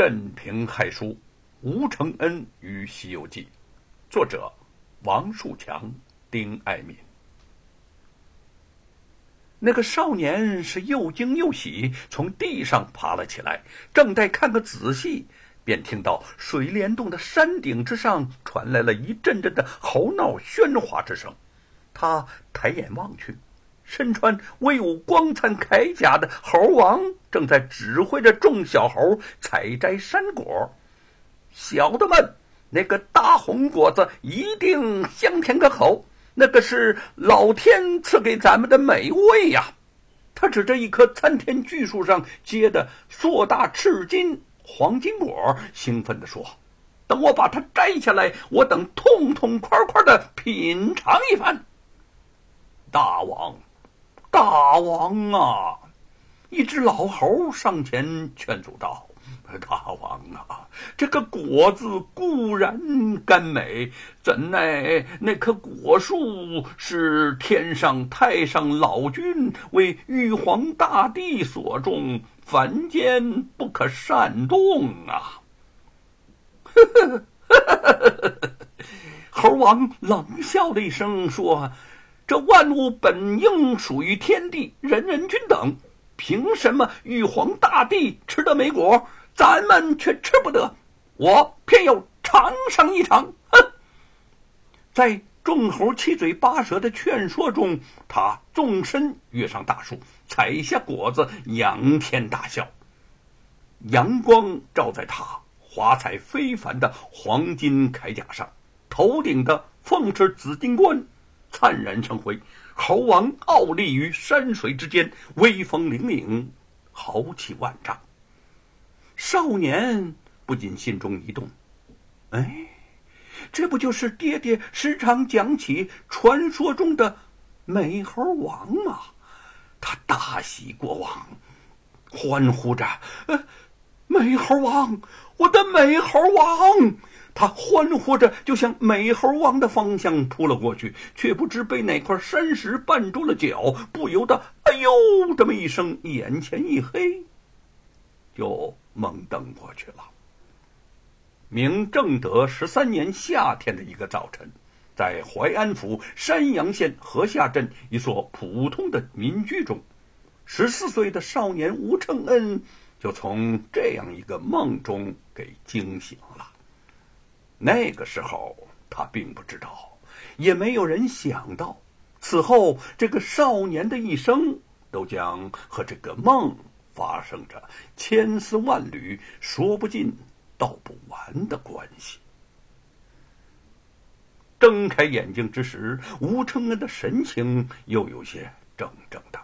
镇平害书，吴承恩与《西游记》，作者王树强、丁爱民。那个少年是又惊又喜，从地上爬了起来，正待看个仔细，便听到水帘洞的山顶之上传来了一阵阵的猴闹喧哗之声。他抬眼望去。身穿威武光灿铠甲的猴王正在指挥着众小猴采摘山果。小的们，那个大红果子一定香甜可口，那个是老天赐给咱们的美味呀！他指着一棵参天巨树上结的硕大赤金黄金果，兴奋地说：“等我把它摘下来，我等痛痛快快的品尝一番。”大王。大王啊！一只老猴上前劝阻道：“大王啊，这个果子固然甘美，怎奈那棵果树是天上太上老君为玉皇大帝所种，凡间不可擅动啊！”，猴王冷笑了一声说。这万物本应属于天地，人人均等，凭什么玉皇大帝吃得美果，咱们却吃不得？我偏要尝上一尝！哼！在众猴七嘴八舌的劝说中，他纵身跃上大树，采下果子，仰天大笑。阳光照在他华彩非凡的黄金铠甲上，头顶的凤翅紫金冠。灿然成辉，猴王傲立于山水之间，威风凛凛，豪气万丈。少年不禁心中一动，哎，这不就是爹爹时常讲起传说中的美猴王吗？他大喜过望，欢呼着：“呃，美猴王，我的美猴王！”他欢呼着就向美猴王的方向扑了过去，却不知被哪块山石绊住了脚，不由得“哎呦”这么一声，眼前一黑，就懵瞪过去了。明正德十三年夏天的一个早晨，在淮安府山阳县河下镇一所普通的民居中，十四岁的少年吴承恩就从这样一个梦中给惊醒了。那个时候，他并不知道，也没有人想到，此后这个少年的一生都将和这个梦发生着千丝万缕、说不尽、道不完的关系。睁开眼睛之时，吴承恩的神情又有些怔怔的，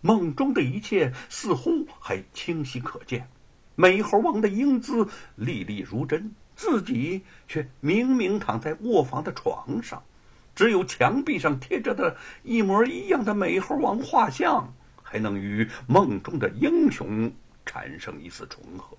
梦中的一切似乎还清晰可见，美猴王的英姿历历如真。自己却明明躺在卧房的床上，只有墙壁上贴着的一模一样的美猴王画像，还能与梦中的英雄产生一丝重合。